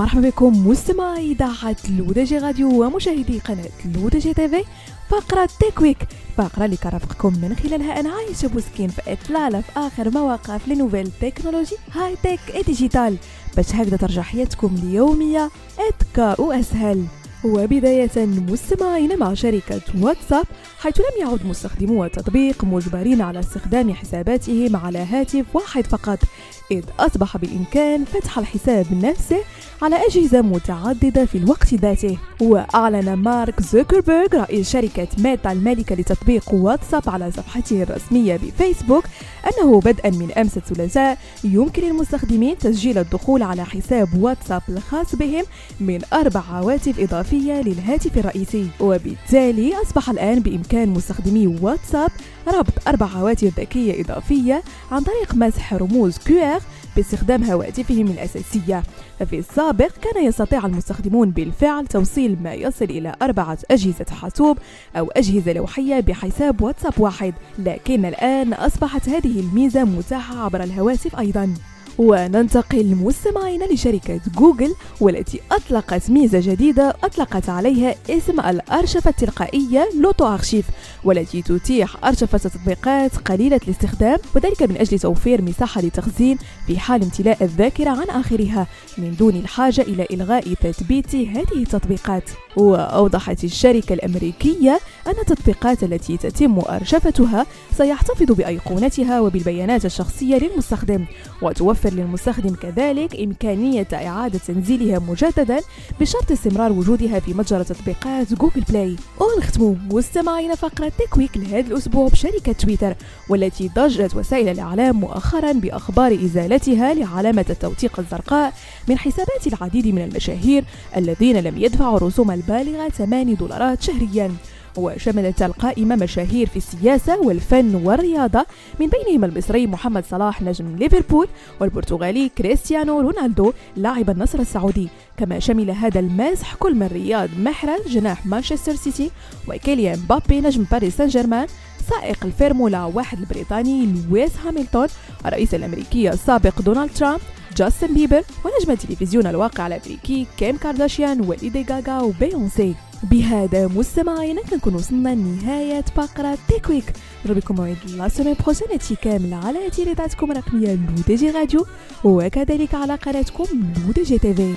مرحبا بكم مستمعي إذاعة L'ODJ Radio ومشاهدي قناة L'ODJ TV فقرة Tech Week فقرة اللي كنرافقكم من خلالها أنا عايشة بوسكين في إطلالة في آخر ما وقع ف les nouvelles technologies high-tech digital. باش هكذا ترجع حياتكم اليومية أذكى وأسهل وبداية مستمعين مع شركة واتساب حيث لم يعد مستخدمو التطبيق مجبرين على استخدام حساباتهم على هاتف واحد فقط. إذ أصبح بالإمكان فتح الحساب نفسه على أجهزة متعددة في الوقت ذاته. وأعلن مارك زوكربيرغ رئيس شركة ميتا المالكة لتطبيق واتساب على صفحته الرسمية بفيسبوك أنه بدءا من أمس الثلاثاء يمكن للمستخدمين تسجيل الدخول على حساب واتساب الخاص بهم من أربع هواتف إضافية. للهاتف الرئيسي. وبالتالي أصبح الآن بإمكان مستخدمي واتساب ربط أربع هواتف ذكية إضافية عن طريق مسح رموز QR باستخدام هواتفهم الأساسية. ففي السابق كان يستطيع المستخدمون بالفعل توصيل ما يصل إلى أربعة أجهزة حاسوب أو أجهزة لوحية بحساب واتساب واحد. لكن الآن أصبحت هذه الميزة متاحة عبر الهواتف أيضا. وننتقل مستمعين لشركة جوجل والتي أطلقت ميزة جديدة أطلقت عليها اسم الأرشفة التلقائية لوتو أرشيف والتي تتيح أرشفة تطبيقات قليلة الاستخدام وذلك من أجل توفير مساحة لتخزين في حال امتلاء الذاكرة عن آخرها. من دون الحاجة إلى إلغاء تثبيت هذه التطبيقات. وأوضحت الشركة الأمريكية أن التطبيقات التي تتم أرشفتها سيحتفظ بأيقونتها وبالبيانات الشخصية للمستخدم وتوفر للمستخدم كذلك إمكانية إعادة تنزيلها مجددا بشرط استمرار وجودها في متجر تطبيقات جوجل بلاي. ونختم مستمعين فقرة Tech Week لهذا الأسبوع بشركة تويتر والتي ضجت وسائل الإعلام مؤخرا بأخبار إزالتها لعلامة التوثيق الزرقاء من حسابات العديد من المشاهير الذين لم يدفعوا الرسوم البالغة 8 دولارات شهريا. وشملت القائمة مشاهير في السياسة والفن والرياضة. من بينهم المصري محمد صلاح نجم ليفربول والبرتغالي كريستيانو رونالدو لاعب النصر السعودي. كما شمل هذا المسح كل من رياض محرز جناح مانشستر سيتي وكيليان مبابي نجم باريس سان جيرمان سائق الفورمولا واحد البريطاني لويس هاميلتون الرئيس الأمريكي السابق دونالد ترامب جاستن بيبر ونجم التلفزيون الواقع الأمريكي كيم كارداشيان وليدي غاغا وبيونسي. بهذا مستمعينا كنكون وصلنا لنهاية فقرة Tech Week نضرب لكم موعد la semaine prochaine كاملة على إذاعتكم الرقمية L'ODJ Radio وكذلك على قناتكم L'ODJ TV